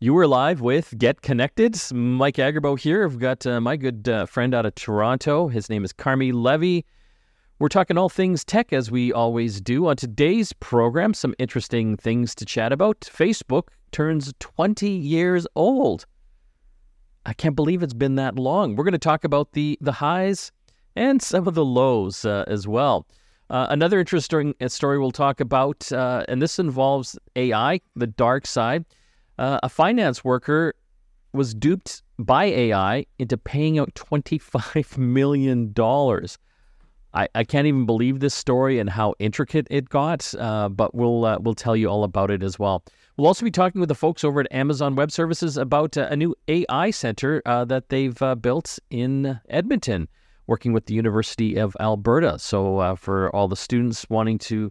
You were live with Get Connected. Mike Agerbo here. I've got uh, my good uh, friend out of Toronto. His name is Carmi Levy. We're talking all things tech as we always do. On today's program, some interesting things to chat about. Facebook turns 20 years old. I can't believe it's been that long. We're going to talk about the the highs and some of the lows uh, as well. Uh, another interesting uh, story we'll talk about, uh, and this involves AI, the dark side. Uh, a finance worker was duped by AI into paying out $25 million. I, I can't even believe this story and how intricate it got, uh, but we'll uh, we'll tell you all about it as well. We'll also be talking with the folks over at Amazon Web Services about uh, a new AI center uh, that they've uh, built in Edmonton, working with the University of Alberta. So for all the students wanting to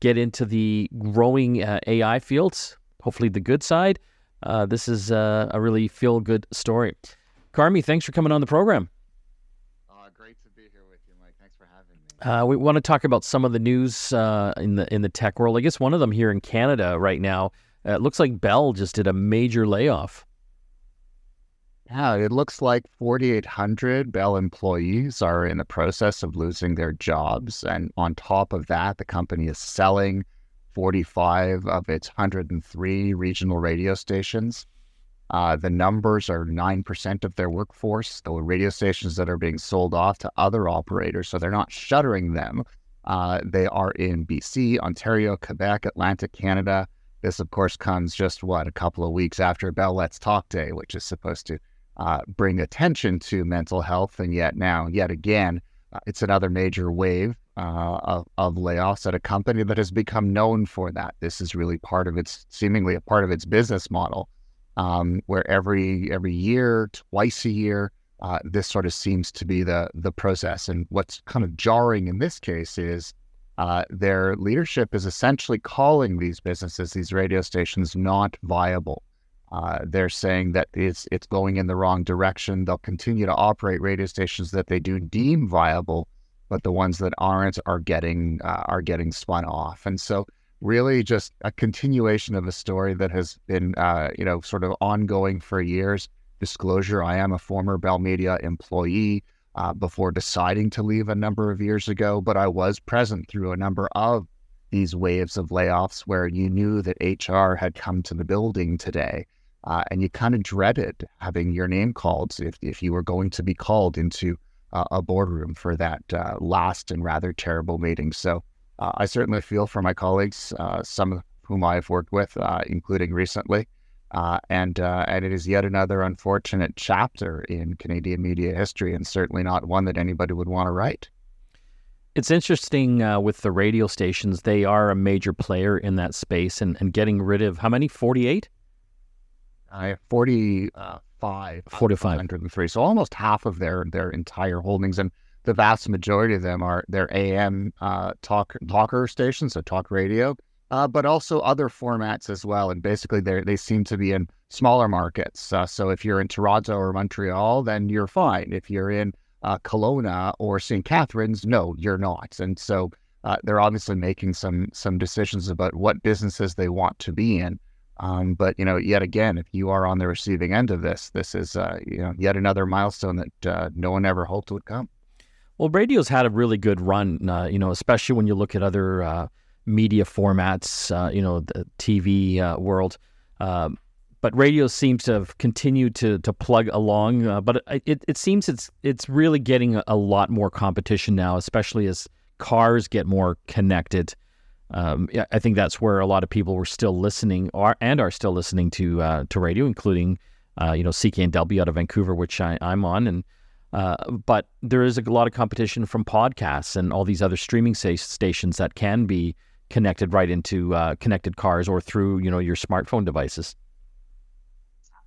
get into the growing AI fields, hopefully the good side. Uh, this is uh, a really feel good story. Carmi, thanks for coming on the program. Uh, great to be here with you, Mike. Thanks for having me. Uh, we want to talk about some of the news uh, in the in the tech world. I guess one of them here in Canada right now. Uh, it looks like Bell just did a major layoff. Yeah, it looks like 4,800 Bell employees are in the process of losing their jobs. And on top of that, the company is selling 45 of its 103 regional radio stations. Uh, the numbers are 9% of their workforce, the radio stations that are being sold off to other operators. So they're not shuttering them. Uh, they are in BC, Ontario, Quebec, Atlantic Canada. This, of course, comes just what, a couple of weeks after Bell Let's Talk Day, which is supposed to uh, bring attention to mental health. And yet now, yet again, uh, it's another major wave uh, of, of, layoffs at a company that has become known for that. This is really part of its, seemingly a part of its business model, um, where every every year, twice a year, uh, this sort of seems to be the the process. And what's kind of jarring in this case is uh, their leadership is essentially calling these businesses, these radio stations, not viable. Uh, they're saying that it's it's going in the wrong direction. They'll continue to operate radio stations that they do deem viable, but the ones that aren't are getting uh, are getting spun off. And so, really, just a continuation of a story that has been uh, you know sort of ongoing for years. Disclosure: I am a former Bell Media employee. Uh, before deciding to leave a number of years ago, but I was present through a number of these waves of layoffs where you knew that HR had come to the building today uh, and you kind of dreaded having your name called if, if you were going to be called into uh, a boardroom for that uh, last and rather terrible meeting. So uh, I certainly feel for my colleagues, uh, some of whom I've worked with, uh, including recently. and and it is yet another unfortunate chapter in Canadian media history, and certainly not one that anybody would want to write. It's interesting uh, with the radio stations; they are a major player in that space, and, and getting rid of how many? Forty-eight. I have 45, 45. 103. So almost half of their their entire holdings. And the vast majority of them are their AM uh, talk talker stations, so talk radio, uh, but also other formats as well. And basically, they they seem to be in smaller markets. Uh, so if you're in Toronto or Montreal, then you're fine. If you're in uh, Kelowna or St. Catharines, no, you're not. And so uh, they're obviously making some some decisions about what businesses they want to be in. Um, but you know, yet again, if you are on the receiving end of this, this is uh, you know yet another milestone that uh, no one ever hoped would come. Well, radio's had a really good run, uh, you know, especially when you look at other uh, media formats, uh, you know, the TV uh, world. Um, but radio seems to have continued to to plug along. but it, it seems it's it's really getting a, a lot more competition now, especially as cars get more connected um, I think that's where a lot of people were still listening, or and are still listening to uh, to radio, including uh, you know CKNW out of Vancouver, which I, am on, and uh, but there is a lot of competition from podcasts and all these other streaming stations that can be connected right into uh, connected cars or through you know your smartphone devices.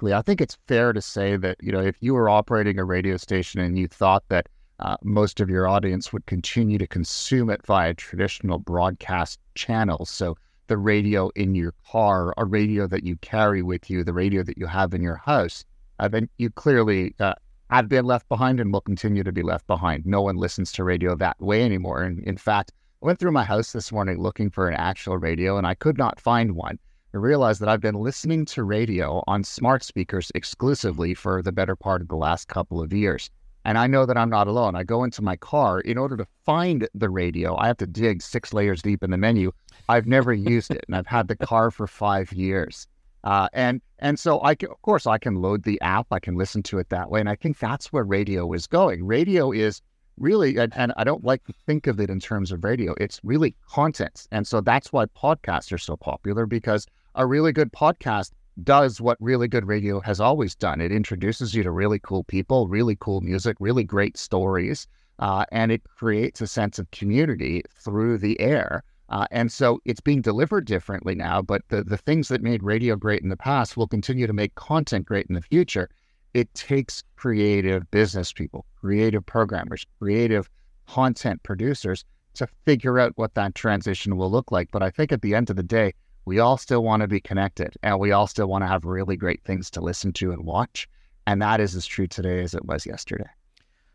I think it's fair to say that you know if you were operating a radio station and you thought that uh, most of your audience would continue to consume it via traditional broadcast channels. So the radio in your car, a radio that you carry with you, the radio that you have in your house, uh, then you clearly uh, have been left behind and will continue to be left behind. No one listens to radio that way anymore. And in fact, I went through my house this morning looking for an actual radio and I could not find one. I realized that I've been listening to radio on smart speakers exclusively for the better part of the last couple of years. And I know that I'm not alone. I go into my car in order to find the radio. I have to dig six layers deep in the menu. I've never used it, and I've had the car for five years. Uh, and and so I can, of course I can load the app. I can listen to it that way, and I think that's where radio is going. Radio is really, and, and I don't like to think of it in terms of radio. It's really content, and so that's why podcasts are so popular because a really good podcast does what really good radio has always done. It introduces you to really cool people, really cool music, really great stories, uh, and it creates a sense of community through the air. Uh, and so it's being delivered differently now, but the, the things that made radio great in the past will continue to make content great in the future. It takes creative business people, creative programmers, creative content producers to figure out what that transition will look like. But I think at the end of the day, we all still want to be connected and we all still want to have really great things to listen to and watch. And that is as true today as it was yesterday.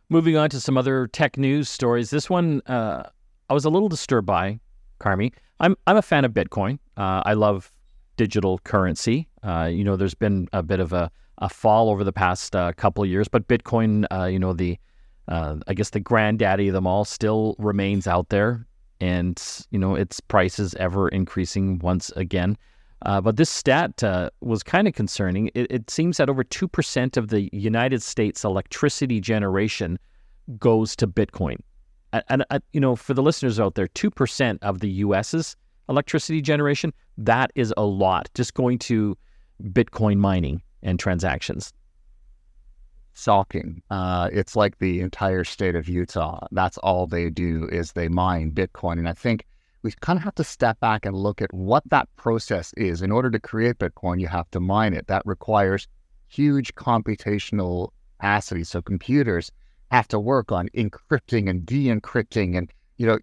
Moving on to some other tech news stories. This one uh, I was a little disturbed by, Carmi. I'm, I'm a fan of Bitcoin. Uh, I love digital currency. Uh, you know, there's been a bit of a, a fall over the past uh, couple of years, but Bitcoin, uh, you know, the uh, I guess the granddaddy of them all still remains out there and you know its price is ever increasing once again. Uh, but this stat uh, was kind of concerning. It, it, seems that over two percent of the United States electricity generation goes to Bitcoin. And, and uh, you know, for the listeners out there, two percent of the U.S.'s electricity generation that is a lot just going to Bitcoin mining and transactions shocking. Uh, it's like the entire state of Utah. That's all they do is they mine Bitcoin. And I think we kind of have to step back and look at what that process is. In order to create Bitcoin, you have to mine it. That requires huge computational capacity. So computers have to work on encrypting and de-encrypting and you know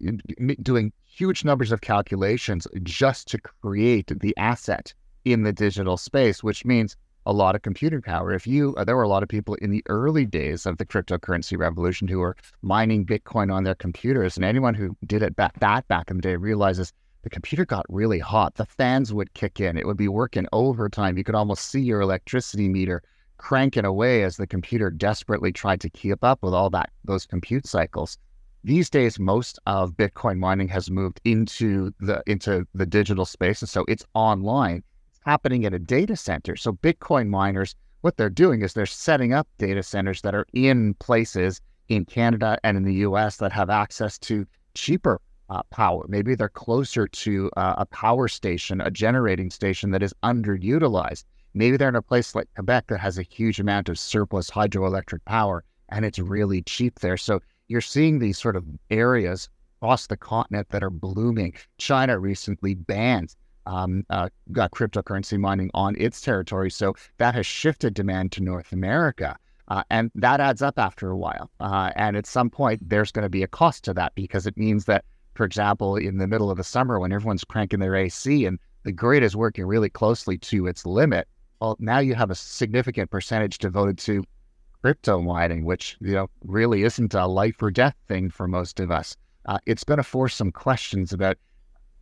doing huge numbers of calculations just to create the asset in the digital space, which means a lot of computer power. If you, uh, there were a lot of people in the early days of the cryptocurrency revolution who were mining Bitcoin on their computers, and anyone who did it back that back in the day realizes the computer got really hot. The fans would kick in. It would be working overtime. You could almost see your electricity meter cranking away as the computer desperately tried to keep up with all that those compute cycles. These days, most of Bitcoin mining has moved into the into the digital space, and so it's online happening in a data center. So Bitcoin miners, what they're doing is they're setting up data centers that are in places in Canada and in the US that have access to cheaper uh, power. Maybe they're closer to uh, a power station, a generating station that is underutilized. Maybe they're in a place like Quebec that has a huge amount of surplus hydroelectric power and it's really cheap there. So you're seeing these sort of areas across the continent that are blooming. China recently banned um, uh, got cryptocurrency mining on its territory. So that has shifted demand to North America. Uh, and that adds up after a while. Uh, and at some point, there's going to be a cost to that because it means that, for example, in the middle of the summer when everyone's cranking their AC and the grid is working really closely to its limit, well, now you have a significant percentage devoted to crypto mining, which you know really isn't a life or death thing for most of us. Uh, it's going to force some questions about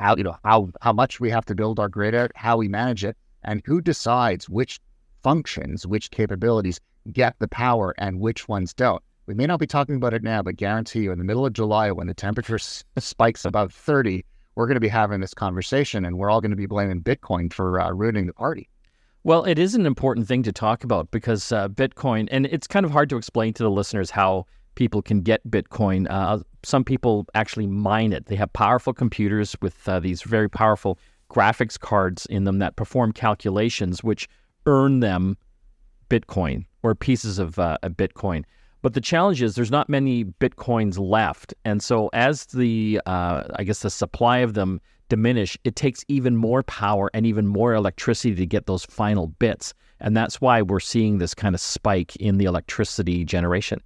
how you know how how much we have to build our grid out, how we manage it, and who decides which functions, which capabilities get the power and which ones don't. We may not be talking about it now, but guarantee you, in the middle of July, when the temperature s- spikes above 30, we're going to be having this conversation, and we're all going to be blaming Bitcoin for uh, ruining the party. Well, it is an important thing to talk about because uh, Bitcoin, and it's kind of hard to explain to the listeners how people can get Bitcoin. Uh, some people actually mine it. They have powerful computers with uh, these very powerful graphics cards in them that perform calculations, which earn them Bitcoin or pieces of uh, a Bitcoin. But the challenge is there's not many Bitcoins left, and so as the uh, I guess the supply of them diminish, it takes even more power and even more electricity to get those final bits, and that's why we're seeing this kind of spike in the electricity generation.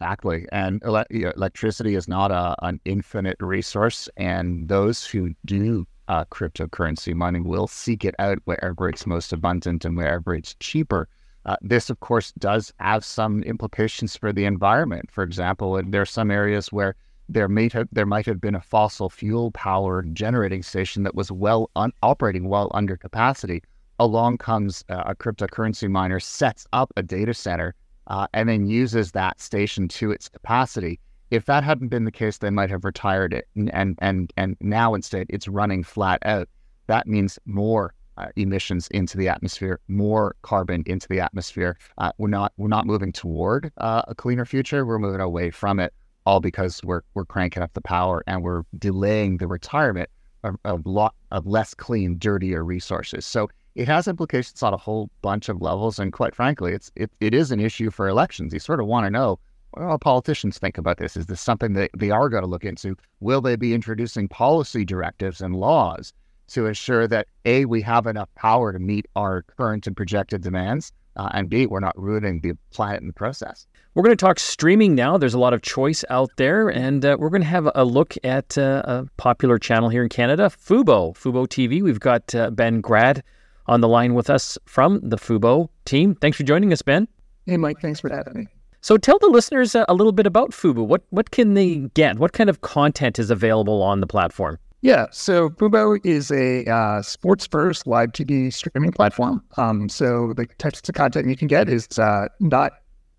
Exactly. And ele- electricity is not a, an infinite resource. And those who do uh, cryptocurrency mining will seek it out wherever it's most abundant and wherever it's cheaper. Uh, this, of course, does have some implications for the environment. For example, there are some areas where there may have there might have been a fossil fuel powered generating station that was well un- operating well under capacity. Along comes uh, a cryptocurrency miner, sets up a data center, uh, and then uses that station to its capacity. If that hadn't been the case, they might have retired it, and and and now instead it's running flat out. That means more uh, emissions into the atmosphere, more carbon into the atmosphere. Uh, we're not we're not moving toward uh, a cleaner future. We're moving away from it all because we're we're cranking up the power and we're delaying the retirement of a lot of less clean, dirtier resources. So it has implications on a whole bunch of levels, and quite frankly, it's it, it is an issue for elections. You sort of want to know what do politicians think about this? Is this something that they are going to look into? Will they be introducing policy directives and laws to ensure that a we have enough power to meet our current and projected demands, uh, and b we're not ruining the planet in the process. We're going to talk streaming now. There's a lot of choice out there, and uh, we're going to have a look at uh, a popular channel here in Canada, Fubo, Fubo TV. We've got uh, Ben Grad on the line with us from the Fubo team. Thanks for joining us, Ben. Hey, Mike. Thanks for having me. So, tell the listeners a little bit about Fubo. What what can they get? What kind of content is available on the platform? Yeah, so Fubo is a uh, sports first live TV streaming platform. Um, so the types of content you can get is uh, not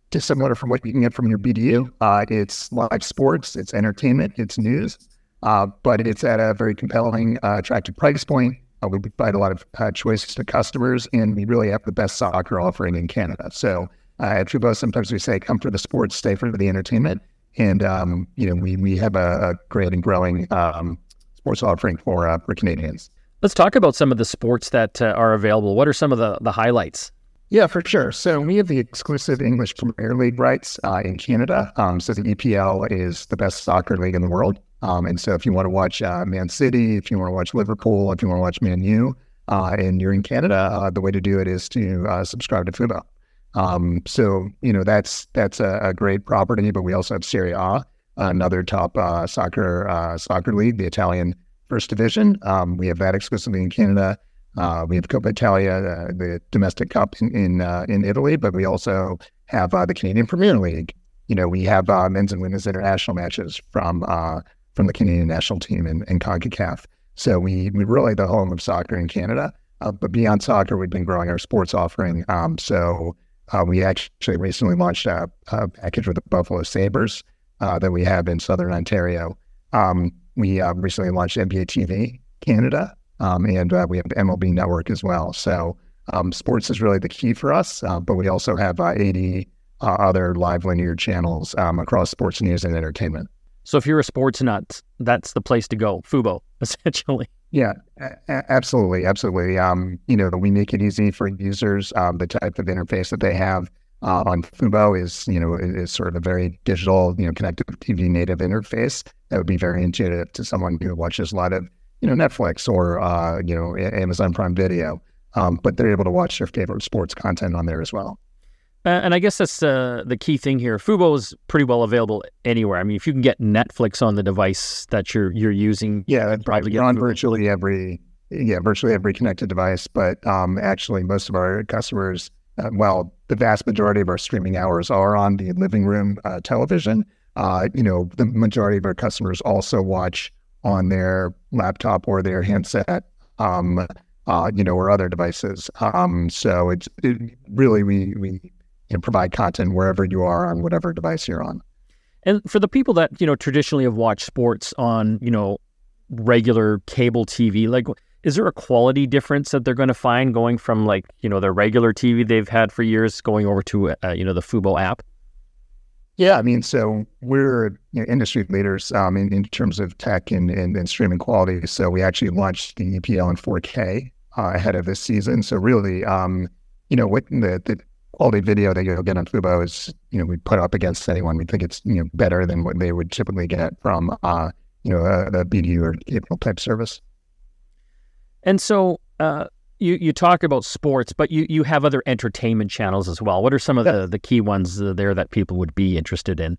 dissimilar from what you can get from your BDU. Uh, it's live sports, it's entertainment, it's news, uh, but it's at a very compelling, uh, attractive price point. Uh, we provide a lot of uh, choices to customers, and we really have the best soccer offering in Canada. So uh, at Fubo, sometimes we say, "Come for the sports, stay for the entertainment," and um, you know we we have a, a great and growing um, sports offering for for Canadians. Let's talk about some of the sports that are available. What are some of the the highlights? Yeah, for sure. So we have the exclusive English Premier League rights uh, in Canada. Um, so the EPL is the best soccer league in the world. Um, and so if you want to watch uh, Man City, if you want to watch Liverpool, if you want to watch Man U, uh, and you're in Canada, uh, the way to do it is to uh, subscribe to Fubo. Um, so you know that's that's a, a, great property. But we also have Serie A, another top uh, soccer soccer league, the Italian First Division. Um, we have that exclusively in Canada. Uh, we have Coppa Italia, uh, the domestic cup in in, uh, in, Italy, but we also have uh, the Canadian Premier League. You know, we have uh, men's and women's international matches from uh, from the Canadian national team and, and CONCACAF. So we we really the home of soccer in Canada. but beyond soccer, we've been growing our sports offering. Um, so we actually recently launched a, a, package with the Buffalo Sabres that we have in Southern Ontario. Um, we recently launched NBA TV Canada, um, and uh, we have MLB Network as well. So um, sports is really the key for us, uh, but we also have uh, 80 uh, other live linear channels um, across sports news and entertainment. So if you're a sports nut, that's the place to go. Fubo, essentially. Yeah, a- absolutely, absolutely. Um, you know, we make it easy for users. Um, the type of interface that they have uh, on Fubo is, you know, is sort of a very digital, you know, connected TV native interface that would be very intuitive to someone who watches a lot of you know, Netflix or, uh, you know, Amazon Prime Video. Um, but they're able to watch their favorite sports content on there as well. Uh, and I guess that's uh, the key thing here. Fubo is pretty well available anywhere. I mean, if you can get Netflix on the device that you're you're using, yeah, probably on Fubo. virtually every yeah virtually every connected device. But um, actually, most of our customers, uh, well, the vast majority of our streaming hours are on the living room uh, television. Uh, you know, the majority of our customers also watch on their laptop or their handset, um, uh, you know, or other devices. Um, so it's it really we we you know, provide content wherever you are on whatever device you're on. And for the people that you know traditionally have watched sports on you know regular cable TV, like is there a quality difference that they're going to find going from like you know their regular TV they've had for years going over to uh, you know the Fubo app? Yeah, I mean, so we're you know, industry leaders um, in, in terms of tech and, and, and, streaming quality. So we actually launched the EPL in 4K uh, ahead of this season. So really, um, you know, what the, the quality video that you'll get on Fubo is, you know, we put up against anyone. We think it's you know better than what they would typically get from, uh, you know, a, a BDU or cable type service. And so, uh, you you talk about sports, but you, you have other entertainment channels as well. What are some of yeah. the, the key ones there that people would be interested in?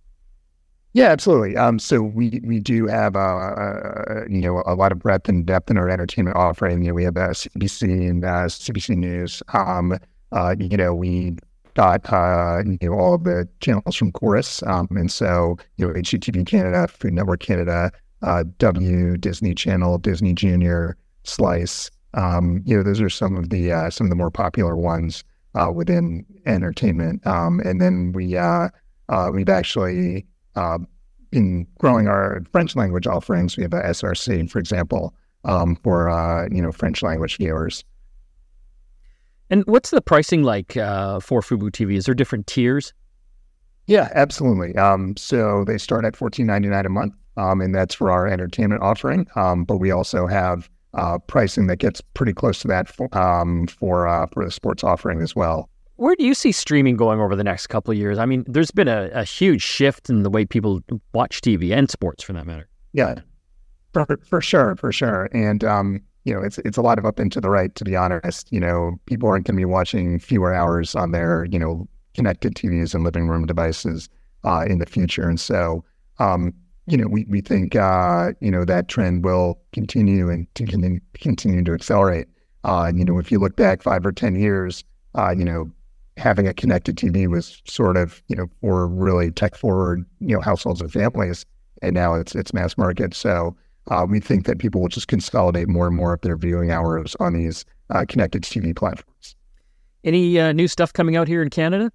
Yeah, absolutely. Um, so we we do have uh, uh, you know a lot of breadth and depth in our entertainment offering. You know, we have uh, CBC and uh, CBC News. Um, uh, you know, we got uh, you know all the channels from Corus, um, and so you know HGTV Canada, Food Network Canada, uh, W, Disney Channel, Disney Junior, Slice. Um, you know, those are some of the uh, some of the more popular ones uh, within entertainment. Um, and then we uh, uh, we've actually been growing our French language offerings. We have a SRC, for example, um, for you know French language viewers. And what's the pricing like for Fubo TV? Is there different tiers? Yeah, absolutely. Um, so they start at fourteen ninety nine a month, um, and that's for our entertainment offering. Um, but we also have uh, pricing that gets pretty close to that for um, for, uh, for the sports offering as well. Where do you see streaming going over the next couple of years? I mean, there's been a, a huge shift in the way people watch TV and sports, for that matter. Yeah, for, for sure, for sure. And um, you know, it's it's a lot of up and to the right. To be honest, you know, people aren't going to be watching fewer hours on their you know connected TVs and living room devices uh, in the future, and so um, you know, we, we think, uh, you know, that trend will continue and to continue, continue to accelerate. Uh, you know, if you look back five or 10 years, uh, you know, having a connected TV was sort of, you know, for really tech forward, you know, households and families. And now it's, it's mass market. So uh, we think that people will just consolidate more and more of their viewing hours on these uh, connected TV platforms. Any uh, new stuff coming out here in Canada?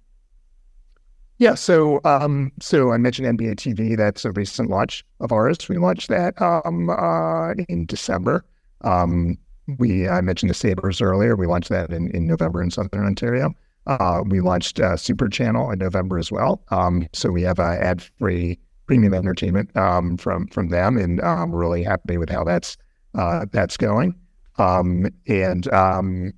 Yeah, so um, so I mentioned NBA TV. That's a recent launch of ours. We launched that um, uh, in December. Um, we I mentioned the Sabres earlier. We launched that in, in November in Southern Ontario. Uh, we launched uh, Super Channel in November as well. Um, so we have uh, ad free premium entertainment um, from from them, and I'm um, really happy with how that's uh, that's going. Um, and um,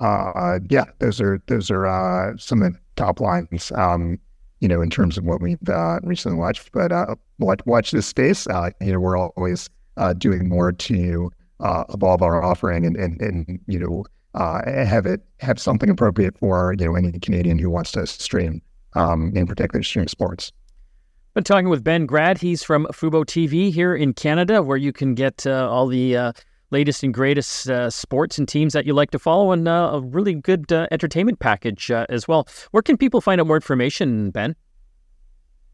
uh, yeah, those are those are uh, some of the top lines. Um, you know, in terms of what we've uh, recently watched, but uh, watch, watch this space. Uh, you know, we're always doing more to evolve our offering and, and, and you know have it have something appropriate for you know any Canadian who wants to stream, um, in particular stream sports. Been talking with Ben Grad. He's from Fubo TV here in Canada, where you can get all the latest and greatest uh, sports and teams that you like to follow, and uh, a really good uh, entertainment package uh, as well. Where can people find out more information, Ben?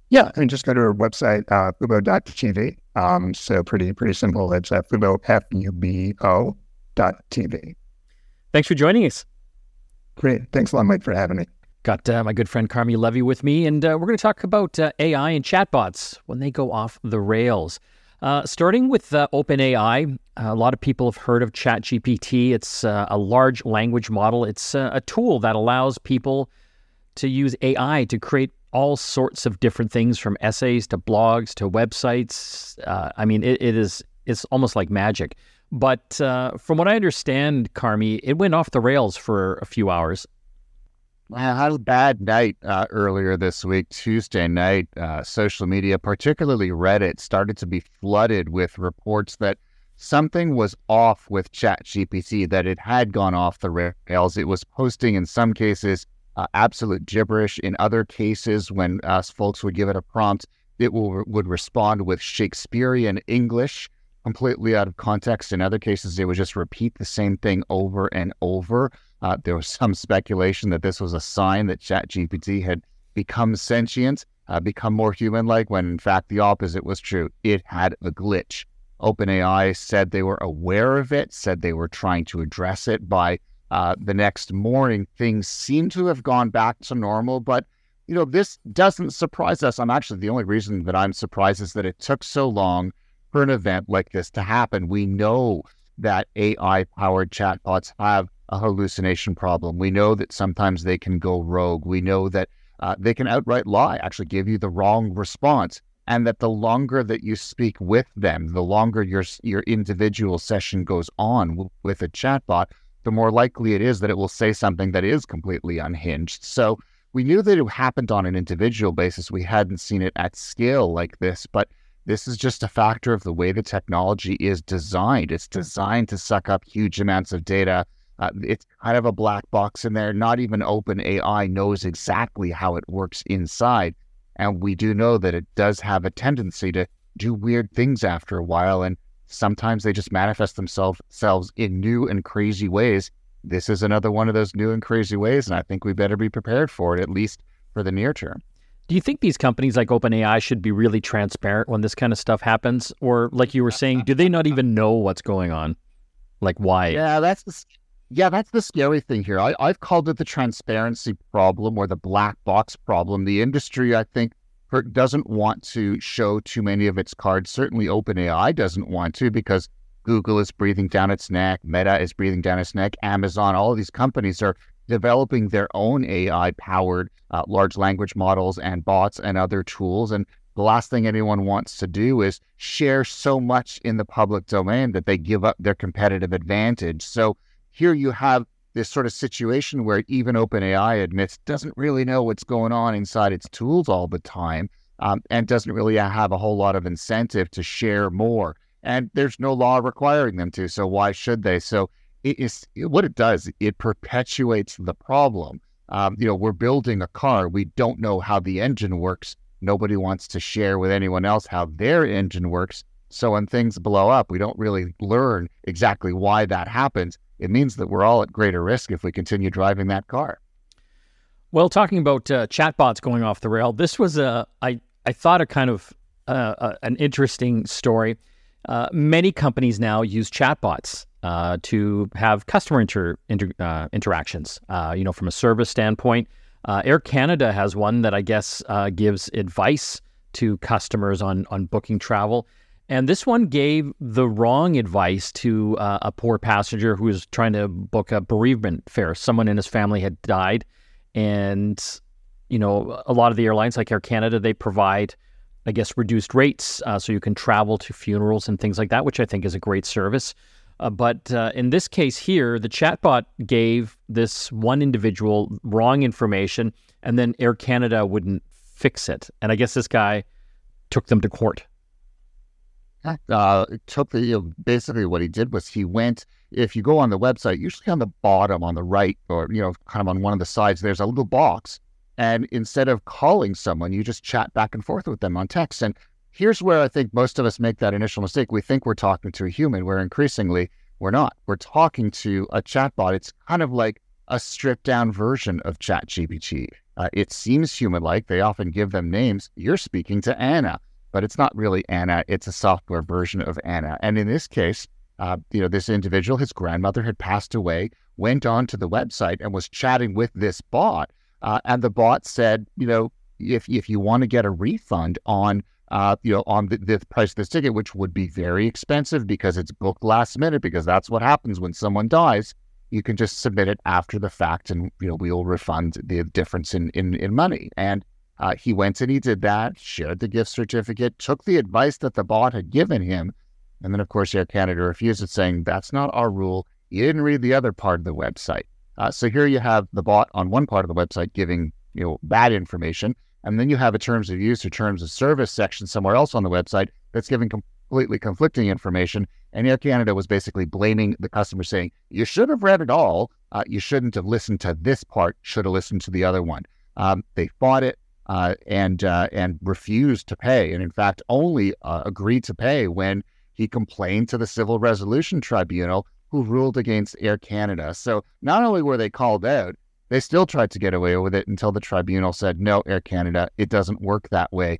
Yeah, I mean, just go to our website, uh, fubo.tv. Um, so pretty pretty simple. It's uh, fubo, F-U-B-O dot TV. Thanks for joining us. Great. Thanks a lot, Mike, for having me. Got uh, my good friend Carmi Levy with me, and uh, we're going to talk about uh, AI and chatbots when they go off the rails. Uh, starting with uh, OpenAI, a lot of people have heard of ChatGPT. It's uh, a large language model. It's a tool that allows people to use AI to create all sorts of different things, from essays to blogs to websites. I mean, it, it is it's almost like magic. But from what I understand, Carmi, it went off the rails for a few hours. I had a bad night uh, earlier this week, Tuesday night. Uh, social media, particularly Reddit, started to be flooded with reports that something was off with ChatGPT, that it had gone off the rails. It was posting, in some cases, uh, absolute gibberish. In other cases, when us folks would give it a prompt, it will, would respond with Shakespearean English, completely out of context. In other cases, it would just repeat the same thing over and over. Uh, there was some speculation that this was a sign that ChatGPT had become sentient, uh, become more human like, when in fact the opposite was true. It had a glitch. OpenAI said they were aware of it, said they were trying to address it. By uh, the next morning, things seem to have gone back to normal. But, you know, this doesn't surprise us. I'm actually the only reason that I'm surprised is that it took so long for an event like this to happen. We know that AI powered chatbots have a hallucination problem. We know that sometimes they can go rogue. We know that uh, they can outright lie, actually give you the wrong response, and that the longer that you speak with them, the longer your your individual session goes on with a chatbot, the more likely it is that it will say something that is completely unhinged. So we knew that it happened on an individual basis. We hadn't seen it at scale like this, but this is just a factor of the way the technology is designed. It's designed to suck up huge amounts of data uh, it's kind of a black box in there. Not even OpenAI knows exactly how it works inside. And we do know that it does have a tendency to do weird things after a while. And sometimes they just manifest themselves in new and crazy ways this is another one of those new and crazy ways, and I think we better be prepared for it at least for the near term. Do you think these companies like OpenAI should be really transparent when this kind of stuff happens, or like you were saying, do they not even know what's going on? Like why? Yeah, that's the yeah, that's the scary thing here. I, I've called it the transparency problem or the black box problem. The industry, I think, doesn't want to show too many of its cards. Certainly, OpenAI doesn't want to because Google is breathing down its neck, Meta is breathing down its neck, Amazon, all of these companies are developing their own AI powered uh, large language models and bots and other tools. And the last thing anyone wants to do is share so much in the public domain that they give up their competitive advantage. So here you have this sort of situation where even OpenAI admits doesn't really know what's going on inside its tools all the time um, and doesn't really have a whole lot of incentive to share more. And there's no law requiring them to. So why should they? So it is what it does. It perpetuates the problem. Um, you know, we're building a car. We don't know how the engine works. Nobody wants to share with anyone else how their engine works. So when things blow up, we don't really learn exactly why that happens. It means that we're all at greater risk if we continue driving that car. Well, talking about uh, chatbots going off the rail, this was a I I thought a kind of uh, uh, an interesting story. Uh, many companies now use chatbots uh, to have customer inter, inter uh, interactions. You know, from a service standpoint, Air Canada has one that I guess gives advice to customers on on booking travel. And this one gave the wrong advice to uh, a poor passenger who was trying to book a bereavement fare. Someone in his family had died, and you know, a lot of the airlines, like Air Canada, they provide I guess, reduced rates uh, so you can travel to funerals and things like that, which I think is a great service. Uh, but uh, in this case here, the chatbot gave this one individual wrong information, and then Air Canada wouldn't fix it. And I guess this guy took them to court. Uh, took the you know, basically what he did was he went. If you go on the website, usually on the bottom, on the right, or you know, kind of on one of the sides, there's a little box, and instead of calling someone, you just chat back and forth with them on text. And here's where I think most of us make that initial mistake. We think we're talking to a human, where increasingly we're not. We're talking to a chatbot. It's kind of like a stripped down version of ChatGPT. Uh, it seems human like. They often give them names. You're speaking to Anna, but it's not really Anna. It's a software version of Anna. And in this case, uh, you know, this individual, his grandmother had passed away, went on to the website and was chatting with this bot. Uh, and the bot said, you know, if if you want to get a refund on uh, you know, on the, the, price of this ticket, which would be very expensive because it's booked last minute, because that's what happens when someone dies. You can just submit it after the fact, and you know we'll refund the difference in in, in money. And uh, he went and he did that, shared the gift certificate, took the advice that the bot had given him, and then of course Air Canada refused it, saying that's not our rule. You didn't read the other part of the website. Uh, so here you have the bot on one part of the website giving you know bad information, and then you have a terms of use or terms of service section somewhere else on the website that's giving completely conflicting information. And Air Canada was basically blaming the customer, saying, You should have read it all. Uh, you shouldn't have listened to this part, should have listened to the other one. Um, they fought it uh, and, uh, and refused to pay. And in fact, only uh, agreed to pay when he complained to the Civil Resolution Tribunal, who ruled against Air Canada. So not only were they called out, they still tried to get away with it until the tribunal said, no, Air Canada, it doesn't work that way.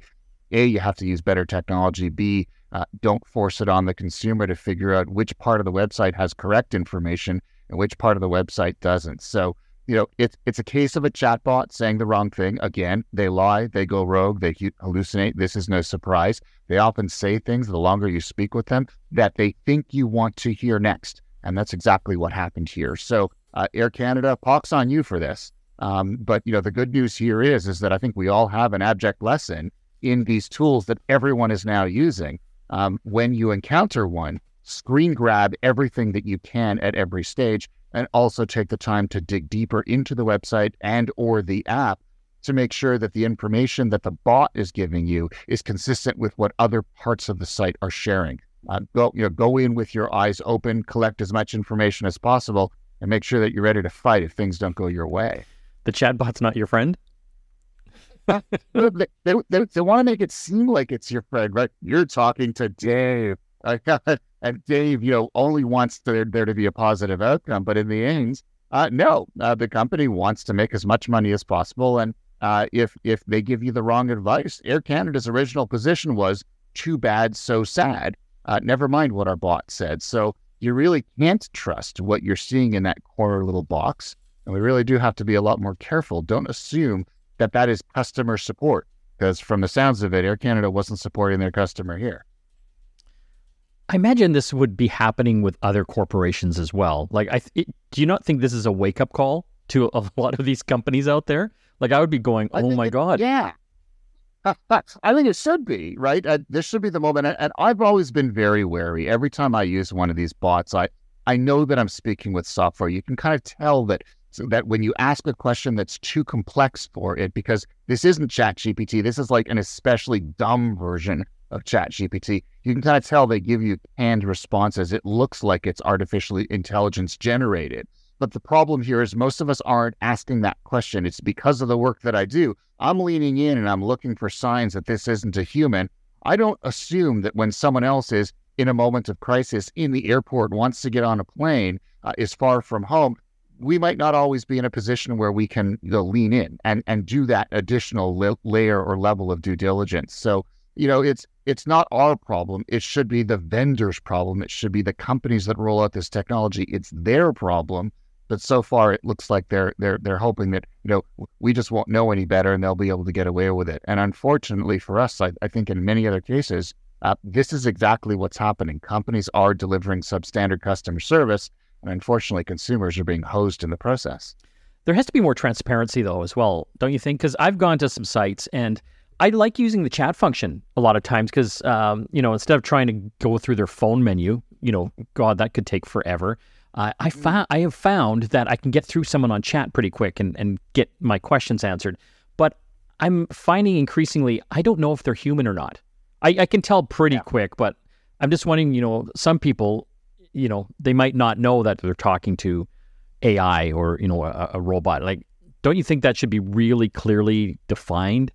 A, you have to use better technology. B, uh, don't force it on the consumer to figure out which part of the website has correct information and which part of the website doesn't. So, you know, it's it's a case of a chatbot saying the wrong thing. Again, they lie, they go rogue, they hallucinate. This is no surprise. They often say things the longer you speak with them that they think you want to hear next. And that's exactly what happened here. So uh, Air Canada, pox on you for this. Um, but you know, the good news here is is that I think we all have an abject lesson in these tools that everyone is now using. Um, when you encounter one, screen grab everything that you can at every stage, and also take the time to dig deeper into the website and or the app to make sure that the information that the bot is giving you is consistent with what other parts of the site are sharing. Uh, go, you know, go in with your eyes open, collect as much information as possible, and make sure that you're ready to fight if things don't go your way. The chatbot's not your friend? they, they, they, they, want to make it seem like it's your friend, right? You're talking to Dave. and Dave, you know, only wants there, there to be a positive outcome. But in the end, Uh, no, uh, the company wants to make as much money as possible, and uh, if if they give you the wrong advice, Air Canada's original position was too bad, so sad. Uh, never mind what our bot said. So you really can't trust what you're seeing in that corner little box, and we really do have to be a lot more careful. Don't assume that that is customer support, because from the sounds of it, Air Canada wasn't supporting their customer here. I imagine this would be happening with other corporations as well. Like, I it, do you not think this is a wake up call to a lot of these companies out there? Like, I would be going, "Oh my it, god!" Yeah, I think it should be right. Uh, this should be the moment, and I've always been very wary. Every time I use one of these bots, I I know that I'm speaking with software. You can kind of tell that so that when you ask a question that's too complex for it, because this isn't Chat GPT, this is like an especially dumb version of Chat GPT. You can kind of tell they give you canned responses. It looks like it's artificially intelligence generated. But the problem here is most of us aren't asking that question. It's because of the work that I do. I'm leaning in and I'm looking for signs that this isn't a human. I don't assume that when someone else is in a moment of crisis in the airport, wants to get on a plane, uh, is far from home, we might not always be in a position where we can you know, lean in and, and do that additional la- layer or level of due diligence. So, you know, it's it's not our problem. It should be the vendor's problem. It should be the companies that roll out this technology. It's their problem. But so far, it looks like they're they're they're hoping that you know we just won't know any better and they'll be able to get away with it. And unfortunately for us, I, I think in many other cases, uh, this is exactly what's happening. Companies are delivering substandard customer service, and unfortunately, consumers are being hosed in the process. There has to be more transparency, though, as well, don't you think? Because I've gone to some sites and I like using the chat function a lot of times because, um, you know, instead of trying to go through their phone menu, you know, God, that could take forever. Uh, I mm-hmm. found I have found that I can get through someone on chat pretty quick and, and get my questions answered. But I'm finding increasingly I don't know if they're human or not. I, I can tell pretty yeah. quick, but I'm just wondering, you know, some people, you know, they might not know that they're talking to AI or, you know, a, a robot. Like, don't you think that should be really clearly defined?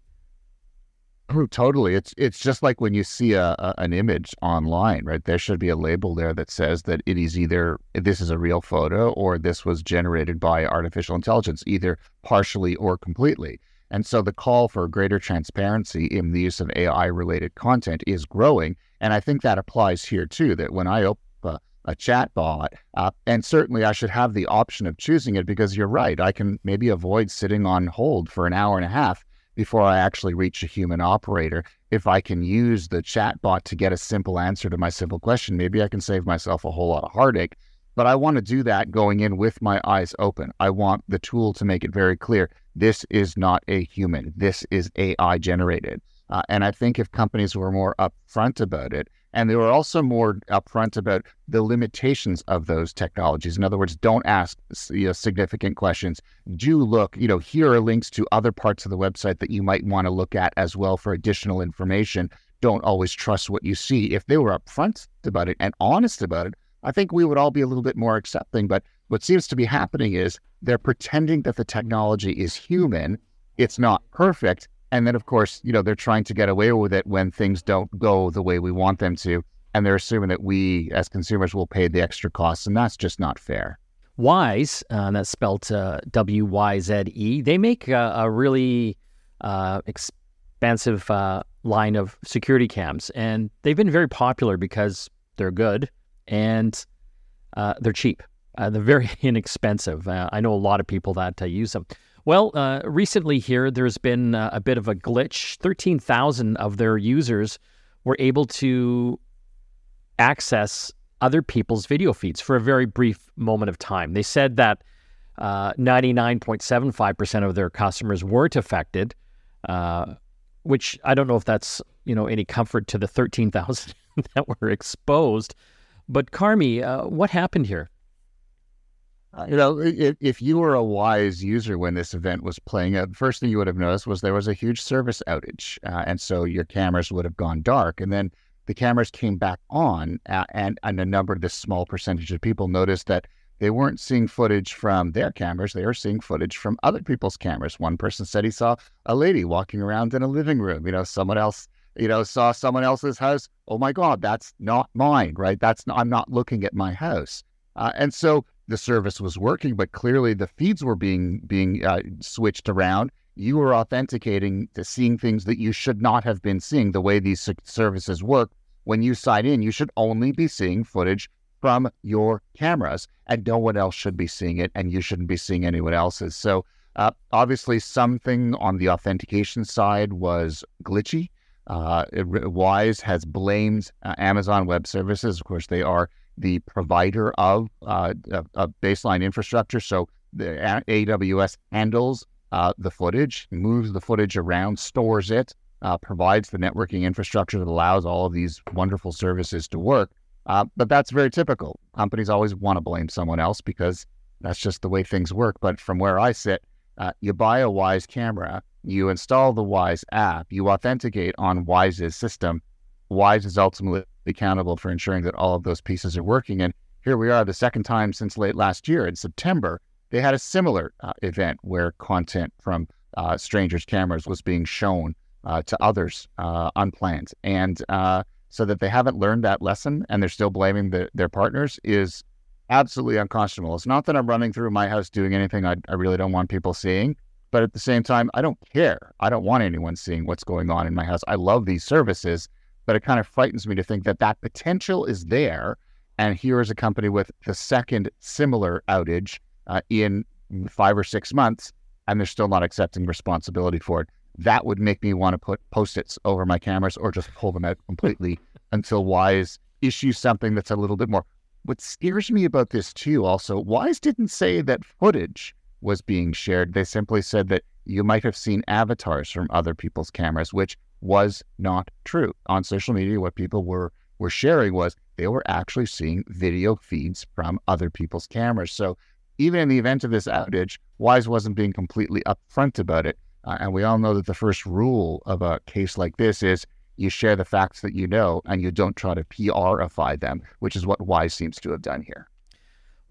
Oh, totally. It's it's just like when you see a, a, an image online, right? There should be a label there that says that it is either this is a real photo or this was generated by artificial intelligence, either partially or completely. And so the call for greater transparency in the use of AI related content is growing, and I think that applies here too. That when I open a, a chat bot, uh, and certainly I should have the option of choosing it because you're right, I can maybe avoid sitting on hold for an hour and a half before I actually reach a human operator. If I can use the chatbot to get a simple answer to my simple question, maybe I can save myself a whole lot of heartache. But I want to do that going in with my eyes open. I want the tool to make it very clear this is not a human, this is AI generated. Uh, and I think if companies were more upfront about it, and they were also more upfront about the limitations of those technologies. In other words, don't ask you know, significant questions. Do look, you know, here are links to other parts of the website that you might want to look at as well for additional information. Don't always trust what you see. If they were upfront about it and honest about it, I think we would all be a little bit more accepting. But what seems to be happening is they're pretending that the technology is human. It's not perfect, and then, of course, you know, they're trying to get away with it when things don't go the way we want them to. And they're assuming that we, as consumers, will pay the extra costs. And that's just not fair. Wyze, uh, that's spelled uh, W Y Z E, they make a, a really uh, uh, line of security cams. And they've been very popular because they're good and uh, they're cheap. Uh, they're very inexpensive. I know a lot of people that use them. Well, uh, recently here, there's been uh, a bit of a glitch. 13,000 of their users were able to access other people's video feeds for a very brief moment of time. They said that uh, 99.75% of their customers weren't affected, uh, which I don't know if that's you know any comfort to the 13,000 that were exposed. But Carmi, uh, what happened here? Uh, you know, if, if you were a Wyze user when this event was playing out, the first thing you would have noticed was there was a huge service outage. Uh, and so your cameras would have gone dark. And then the cameras came back on, uh, and, and a number, of this small percentage of people noticed that they weren't seeing footage from their cameras. They were seeing footage from other people's cameras. One person said he saw a lady walking around in a living room. You know, someone else, you know, saw someone else's house. Oh my God, that's not mine, right? That's not, I'm not looking at my house. Uh, and so the service was working, but clearly the feeds were being being uh, switched around. You were authenticating to seeing things that you should not have been seeing. The way these services work, when you sign in, you should only be seeing footage from your cameras, and no one else should be seeing it, and you shouldn't be seeing anyone else's. So uh, obviously, something on the authentication side was glitchy. Uh, Wyze has blamed uh, Amazon Web Services. Of course, they are the provider of, uh, baseline infrastructure. So the AWS handles uh, the footage, moves the footage around, stores it, uh, provides the networking infrastructure that allows all of these wonderful services to work. Uh, but that's very typical. Companies always want to blame someone else because that's just the way things work. But from where I sit, uh, you buy a Wyze camera, you install the Wyze app, you authenticate on Wyze's system. Wyze is ultimately accountable for ensuring that all of those pieces are working. And here we are, the second time since late last year in September, they had a similar uh, event where content from uh, strangers' cameras was being shown uh, to others uh, unplanned. And uh, so that they haven't learned that lesson and they're still blaming the, their partners is absolutely unconscionable. It's not that I'm running through my house doing anything I, I really don't want people seeing, but at the same time, I don't care. I don't want anyone seeing what's going on in my house. I love these services but it kind of frightens me to think that that potential is there. And here is a company with the second similar outage uh, in five or six months, and they're still not accepting responsibility for it. That would make me want to put post its over my cameras or just pull them out completely until Wyze issues something that's a little bit more. What scares me about this too, also, Wyze didn't say that footage was being shared. They simply said that you might have seen avatars from other people's cameras, which was not true. On social media, what people were were sharing was they were actually seeing video feeds from other people's cameras. So even in the event of this outage, Wyze wasn't being completely upfront about it. Uh, and we all know that the first rule of a case like this is you share the facts that you know and you don't try to PRify them, which is what Wyze seems to have done here.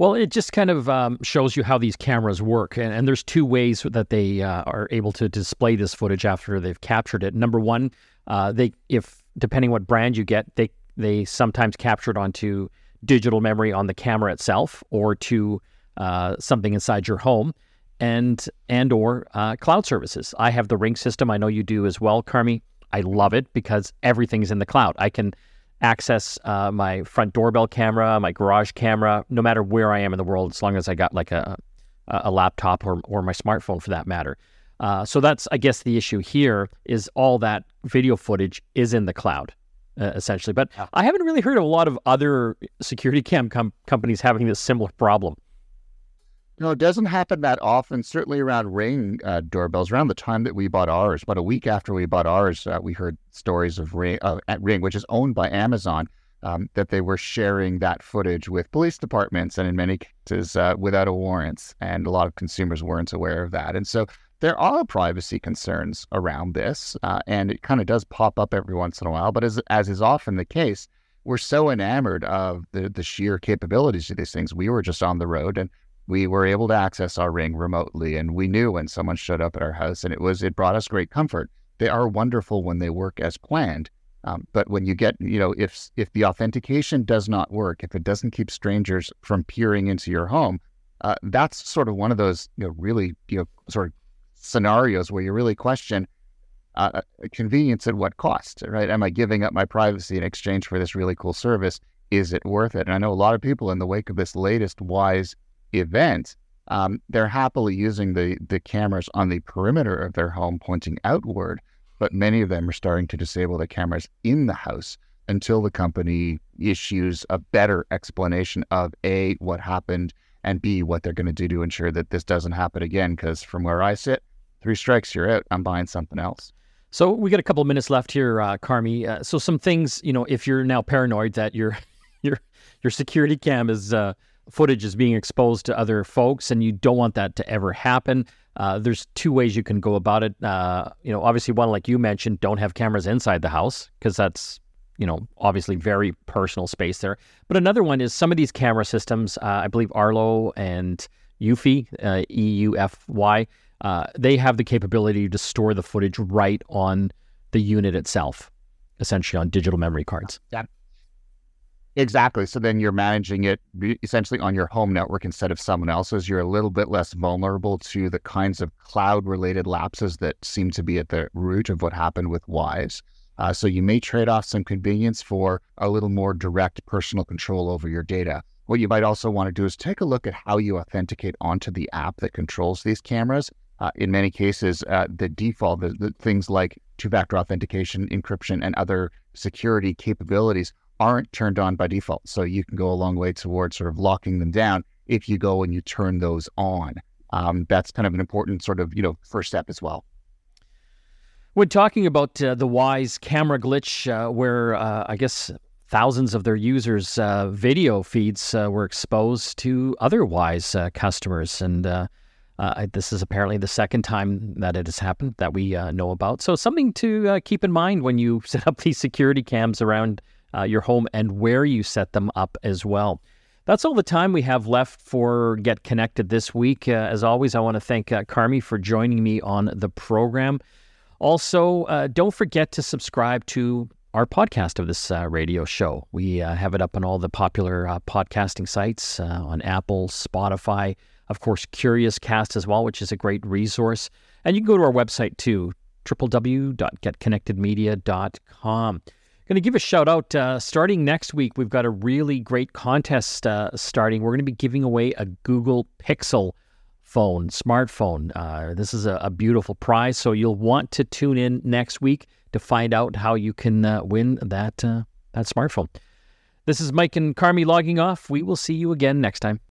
Well, it just kind of um, shows you how these cameras work. And, and there's two ways that they uh, are able to display this footage after they've captured it. Number one, uh, they if depending what brand you get, they they sometimes capture it onto digital memory on the camera itself or to uh, something inside your home and and or uh, cloud services. I have the Ring system. I know you do as well, Carmi. I love it because everything's in the cloud. I can access uh, my front doorbell camera, my garage camera, no matter where I am in the world, as long as I got like a a laptop or or my smartphone for that matter. Uh, so that's I guess the issue here is all that video footage is in the cloud. Uh, essentially, but. I haven't really heard of a lot of other security cam com- companies having this similar problem. No, it doesn't happen that often. Certainly around Ring uh, doorbells, around the time that we bought ours, about a week after we bought ours, uh, we heard stories of Ring, uh, Ring, which is owned by Amazon, um, that they were sharing that footage with police departments, and in many cases uh, without a warrant. And a lot of consumers weren't aware of that. And so there are privacy concerns around this, uh, and it kind of does pop up every once in a while. But as as is often the case, we're so enamored of the the sheer capabilities of these things. We were just on the road and we were able to access our ring remotely and we knew when someone showed up at our house and it was it brought us great comfort. They are wonderful when they work as planned um, but when you get you know if if the authentication does not work if it doesn't keep strangers from peering into your home uh, that's sort of one of those you know really you know sort of scenarios where you really question uh, uh convenience at what cost right? Am i giving up my privacy in exchange for this really cool service? Is it worth it? And i know a lot of people in the wake of this latest Wyze event, um, they're happily using the the cameras on the perimeter of their home pointing outward, but many of them are starting to disable the cameras in the house until the company issues a better explanation of a what happened and b what they're going to do to ensure that this doesn't happen again. Because from where I sit, three strikes, you're out. I'm buying something else. So we got a couple minutes left here, uh, Carmi. Uh, so some things, you know, if you're now paranoid that your your your security cam is uh, footage is being exposed to other folks, and you don't want that to ever happen. Uh, there's two ways you can go about it. Uh, you know, obviously, one like you mentioned, don't have cameras inside the house because that's you know obviously very personal space there. But another one is some of these camera systems. Uh, I believe Arlo and Eufy, uh, E U F Y, uh, they have the capability to store the footage right on the unit itself, essentially on digital memory cards. Exactly. So then you're managing it essentially on your home network instead of someone else's. You're a little bit less vulnerable to the kinds of cloud related lapses that seem to be at the root of what happened with Wyze. Uh, so you may trade off some convenience for a little more direct personal control over your data. What you might also want to do is take a look at how you authenticate onto the app that controls these cameras. Uh, in many cases, uh, the default, the, the things like two factor authentication, encryption, and other security capabilities aren't turned on by default. So you can go a long way towards sort of locking them down if you go and you turn those on. Um, that's kind of an important sort of you know first step as well. When talking about uh, the Wyze camera glitch, uh, where uh, I guess thousands of their users' uh, video feeds uh, were exposed to other Wyze uh, customers, and this is apparently the second time that it has happened that we know about. So something to keep in mind when you set up these security cams around uh, your home and where you set them up as well. That's all the time we have left for Get Connected this week. Uh, as always, I want to thank uh, Carmi for joining me on the program. Also, uh, don't forget to subscribe to our podcast of this uh, radio show. We uh, have it up on all the popular uh, podcasting sites on Apple, Spotify, of course, Curiouscast as well, which is a great resource. And you can go to our website too, www.getconnectedmedia.com. Going to give a shout out. Uh, starting next week, we've got a really great contest uh, starting. We're going to be giving away a Google Pixel phone, smartphone. Uh, this is a, a, beautiful prize, so you'll want to tune in next week to find out how you can uh, win that uh, that smartphone. This is Mike and Carmi logging off. We will see you again next time.